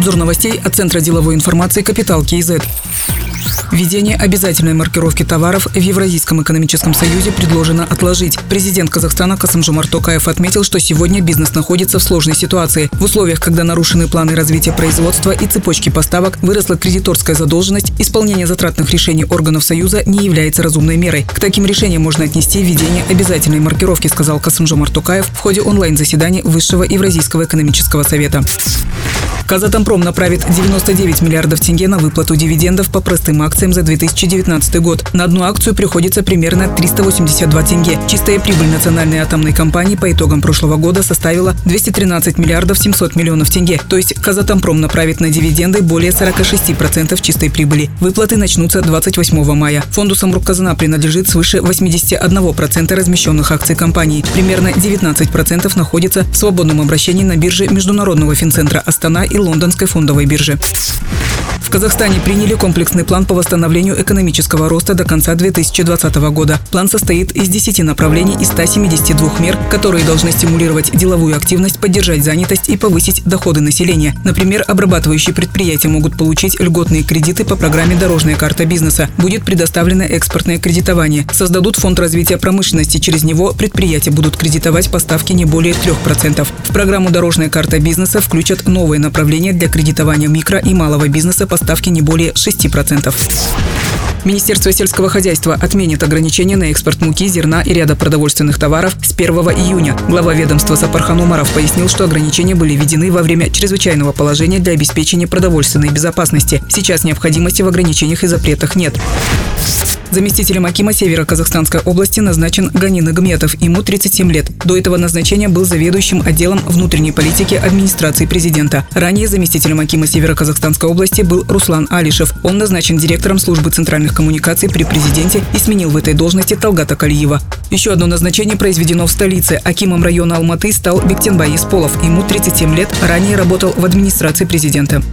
Обзор новостей от Центра деловой информации «Капитал КИЗ». Введение обязательной маркировки товаров в Евразийском экономическом союзе предложено отложить. Президент Казахстана Касымжумар Токаев отметил, что сегодня бизнес находится в сложной ситуации. В условиях, когда нарушены планы развития производства и цепочки поставок, выросла кредиторская задолженность, исполнение затратных решений органов Союза не является разумной мерой. К таким решениям можно отнести введение обязательной маркировки, сказал Касымжумар Токаев в ходе онлайн-заседания Высшего Евразийского экономического совета. Казатомпром направит 99 миллиардов тенге на выплату дивидендов по простым акциям за 2019 год. На одну акцию приходится примерно 382 тенге. Чистая прибыль национальной атомной компании по итогам прошлого года составила 213 миллиардов 700 миллионов тенге. То есть Казатомпром направит на дивиденды более 46% чистой прибыли. Выплаты начнутся 28 мая. Фонду Самрукказана принадлежит свыше 81% размещенных акций компании. Примерно 19% находится в свободном обращении на бирже Международного финцентра Астана и Лондонской фондовой бирже. Казахстане приняли комплексный план по восстановлению экономического роста до конца 2020 года. План состоит из 10 направлений и 172 мер, которые должны стимулировать деловую активность, поддержать занятость и повысить доходы населения. Например, обрабатывающие предприятия могут получить льготные кредиты по программе «Дорожная карта бизнеса». Будет предоставлено экспортное кредитование. Создадут фонд развития промышленности. Через него предприятия будут кредитовать поставки не более 3%. В программу «Дорожная карта бизнеса» включат новые направления для кредитования микро и малого бизнеса по ставке не более 6%. Министерство сельского хозяйства отменит ограничения на экспорт муки, зерна и ряда продовольственных товаров с 1 июня. Глава ведомства Сапархан Умаров пояснил, что ограничения были введены во время чрезвычайного положения для обеспечения продовольственной безопасности. Сейчас необходимости в ограничениях и запретах нет. Заместителем Акима Северо-Казахстанской области назначен Ганин Игметов. Ему 37 лет. До этого назначения был заведующим отделом внутренней политики администрации президента. Ранее заместителем Акима Северо-Казахстанской области был Руслан Алишев. Он назначен директором службы центральных коммуникаций при президенте и сменил в этой должности Талгата Калиева. Еще одно назначение произведено в столице. Акимом района Алматы стал Бектенбай Исполов. Ему 37 лет. Ранее работал в администрации президента.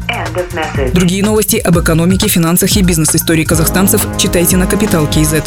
Другие новости об экономике, финансах и бизнес-истории казахстанцев читайте на Капитал Киезет.